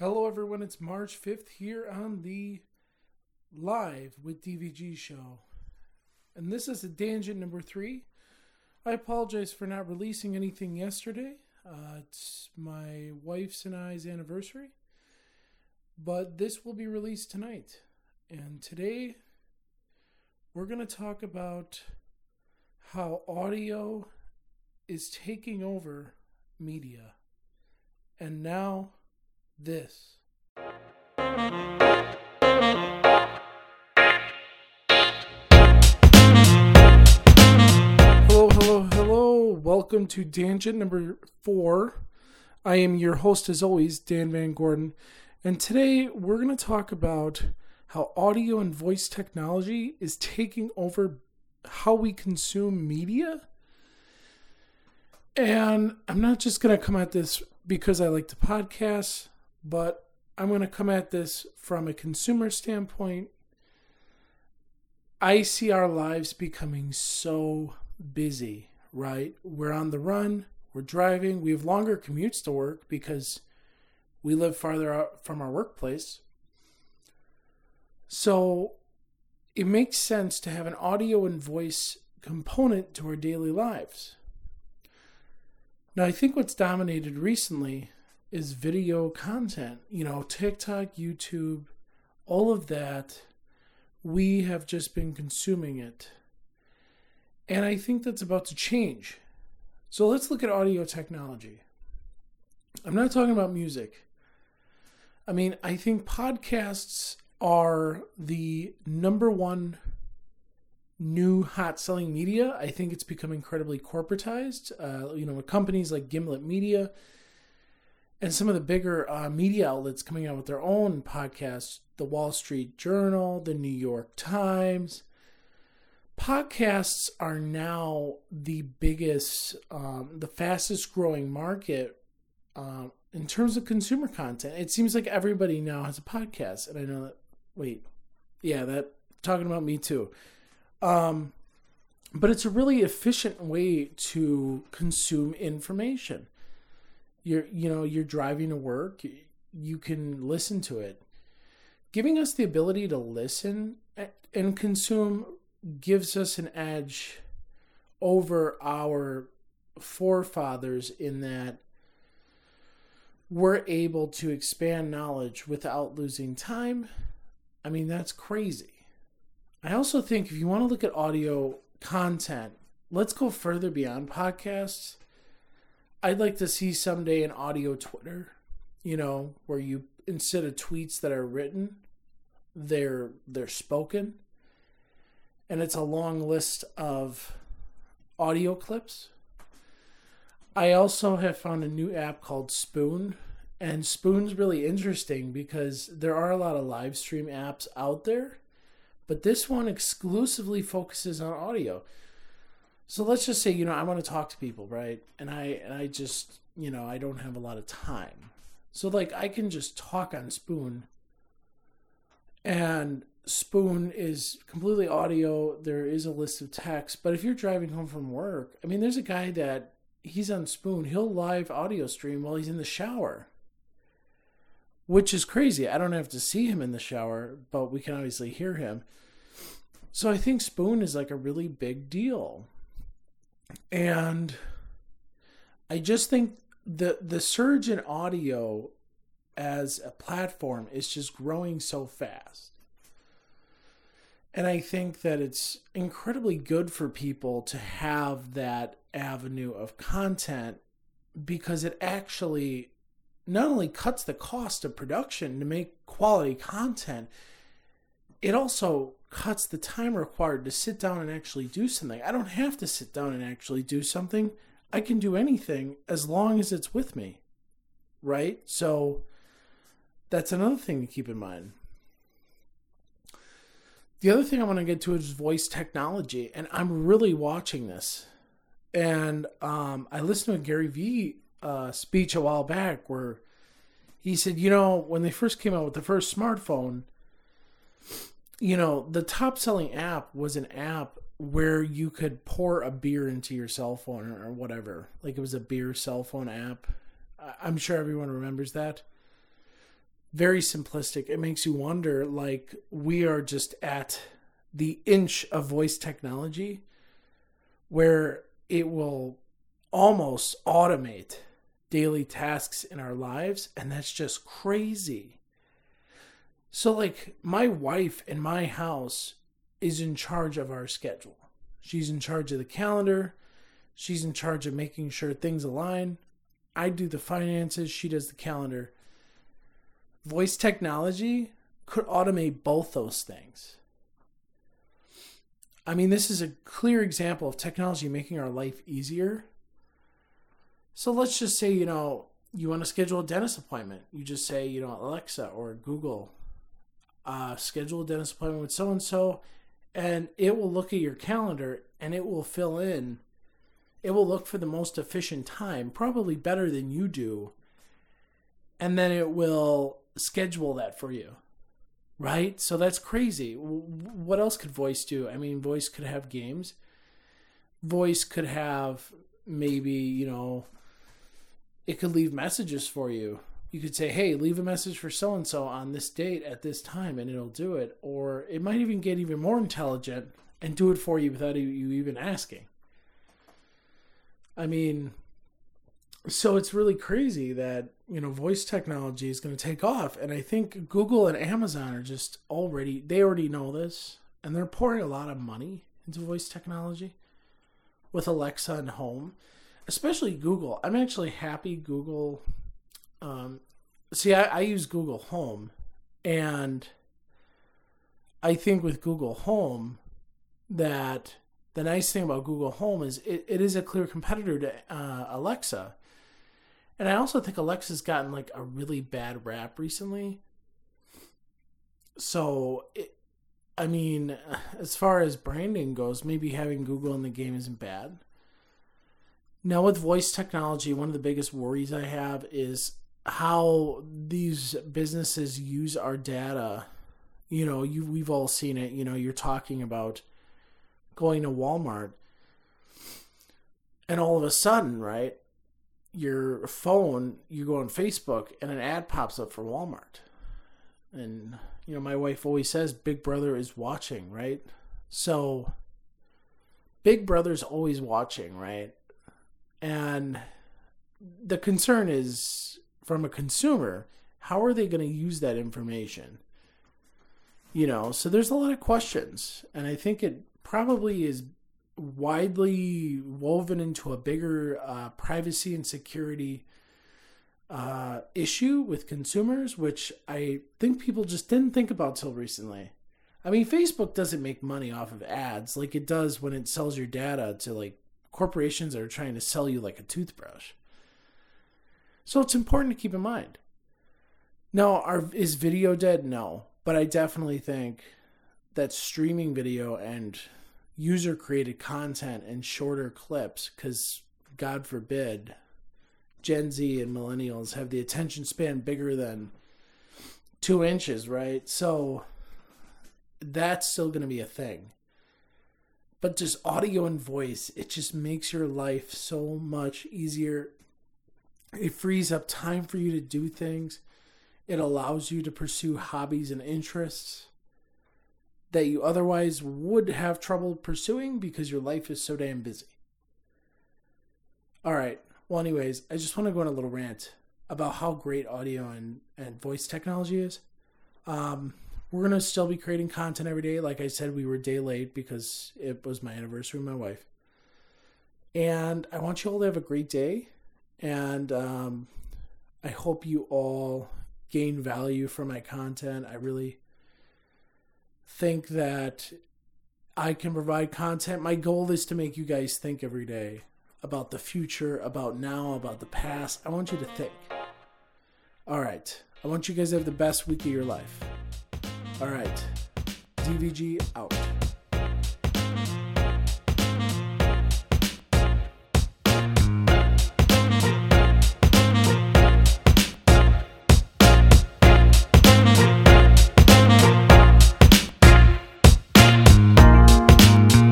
Hello, everyone. It's March 5th here on the Live with DVG show. And this is a tangent number three. I apologize for not releasing anything yesterday. Uh, it's my wife's and I's anniversary. But this will be released tonight. And today, we're going to talk about how audio is taking over media. And now, this. Hello, hello, hello. Welcome to Tangent number four. I am your host, as always, Dan Van Gordon. And today we're going to talk about how audio and voice technology is taking over how we consume media. And I'm not just going to come at this because I like to podcast, but I'm going to come at this from a consumer standpoint. I see our lives becoming so busy, right? We're on the run, we're driving, we have longer commutes to work because we live farther out from our workplace. So it makes sense to have an audio and voice component to our daily lives. Now, I think what's dominated recently is video content. You know, TikTok, YouTube, all of that. We have just been consuming it. And I think that's about to change. So let's look at audio technology. I'm not talking about music. I mean, I think podcasts are the number one new hot selling media. I think it's become incredibly corporatized. Uh, you know, with companies like Gimlet Media and some of the bigger uh, media outlets coming out with their own podcasts, the Wall Street Journal, the New York Times. Podcasts are now the biggest, um, the fastest growing market um, in terms of consumer content. It seems like everybody now has a podcast, and I know that. Wait, yeah, that talking about me too. Um, but it's a really efficient way to consume information. You're, you know, you're driving to work, you can listen to it. Giving us the ability to listen and consume gives us an edge over our forefathers in that we're able to expand knowledge without losing time. I mean, that's crazy. I also think if you want to look at audio content, let's go further beyond podcasts. I'd like to see someday an audio Twitter, you know, where you instead of tweets that are written, they're they're spoken. And it's a long list of audio clips. I also have found a new app called Spoon, and Spoon's really interesting because there are a lot of live stream apps out there but this one exclusively focuses on audio. So let's just say, you know, I want to talk to people, right? And I and I just, you know, I don't have a lot of time. So like I can just talk on Spoon and Spoon is completely audio. There is a list of text, but if you're driving home from work, I mean, there's a guy that he's on Spoon. He'll live audio stream while he's in the shower, which is crazy. I don't have to see him in the shower, but we can obviously hear him. So I think Spoon is like a really big deal. And I just think the the surge in audio as a platform is just growing so fast. And I think that it's incredibly good for people to have that avenue of content because it actually not only cuts the cost of production to make quality content, it also cuts the time required to sit down and actually do something. I don't have to sit down and actually do something. I can do anything as long as it's with me. Right? So that's another thing to keep in mind. The other thing I want to get to is voice technology, and I'm really watching this. And um, I listened to a Gary Vee uh, speech a while back where he said, you know, when they first came out with the first smartphone, you know, the top selling app was an app where you could pour a beer into your cell phone or whatever. Like it was a beer cell phone app. I'm sure everyone remembers that. very simplistic. It makes you wonder like we are just at the inch of voice technology where it will almost automate daily tasks in our lives and that's just crazy. So like my wife in my house is in charge of our schedule. She's in charge of the calendar. She's in charge of making sure things align. I do the finances, she does the calendar. Voice technology could automate both those things. I mean, this is a clear example of technology making our life easier. So let's just say, you know, you want to schedule a dentist appointment. You just say, you know, Alexa or Google, uh, schedule a dentist appointment with so and so, and it will look at your calendar and it will fill in. It will look for the most efficient time, probably better than you do. And then it will schedule that for you. Right? So that's crazy. What else could voice do? I mean, voice could have games. Voice could have maybe, you know, it could leave messages for you you could say, hey, leave a message for so and so on this date at this time, and it'll do it. Or it might even get even more intelligent and do it for you without you even asking. I mean, so it's really crazy that, you know, voice technology is going to take off. And I think Google and Amazon are just already, they already know this, and they're pouring a lot of money into voice technology with Alexa and Home, especially Google. I'm actually happy Google um, see, I, I use Google Home, and I think with Google Home that the nice thing about Google Home is it, it is a clear competitor to uh, Alexa. And I also think Alexa's gotten like a really bad rap recently. So, it, I mean, as far as branding goes, maybe having Google in the game isn't bad. Now, with voice technology, one of the biggest worries I have is how these businesses use our data. You know, you we've all seen it. You know, you're talking about going to Walmart, and all of a sudden, right, your phone, you go on Facebook, and an ad pops up for Walmart, and you know, my wife always says, "Big Brother is watching," right? So, Big Brother's always watching, right? And the concern is from a consumer, how are they going to use that information? You know, so there's a lot of questions, and I think it probably is widely woven into a bigger uh, privacy and security uh, issue with consumers, which I think people just didn't think about till recently. I mean, Facebook doesn't make money off of ads like it does when it sells your data to like corporations that are trying to sell you like a toothbrush. So it's important to keep in mind. Now, are, is video dead? No. But I definitely think that streaming video and user created content and shorter clips, because God forbid, Gen Z and millennials have the attention span bigger than two inches, right? So that's still going to be a thing. But just audio and voice, it just makes your life so much easier it frees up time for you to do things. It allows you to pursue hobbies and interests that you otherwise would have trouble pursuing because your life is so damn busy. All right. Well, anyways, I just want to go on a little rant about how great audio and, and voice technology is. Um, we're going to still be creating content every day. Like I said, we were day late because it was my anniversary with my wife. And I want you all to have a great day. And um, I hope you all gain value from my content. I really think that I can provide content. My goal is to make you guys think every day about the future, about now, about the past. I want you to think. All right. I want you guys to have the best week of your life. All right. DVG out.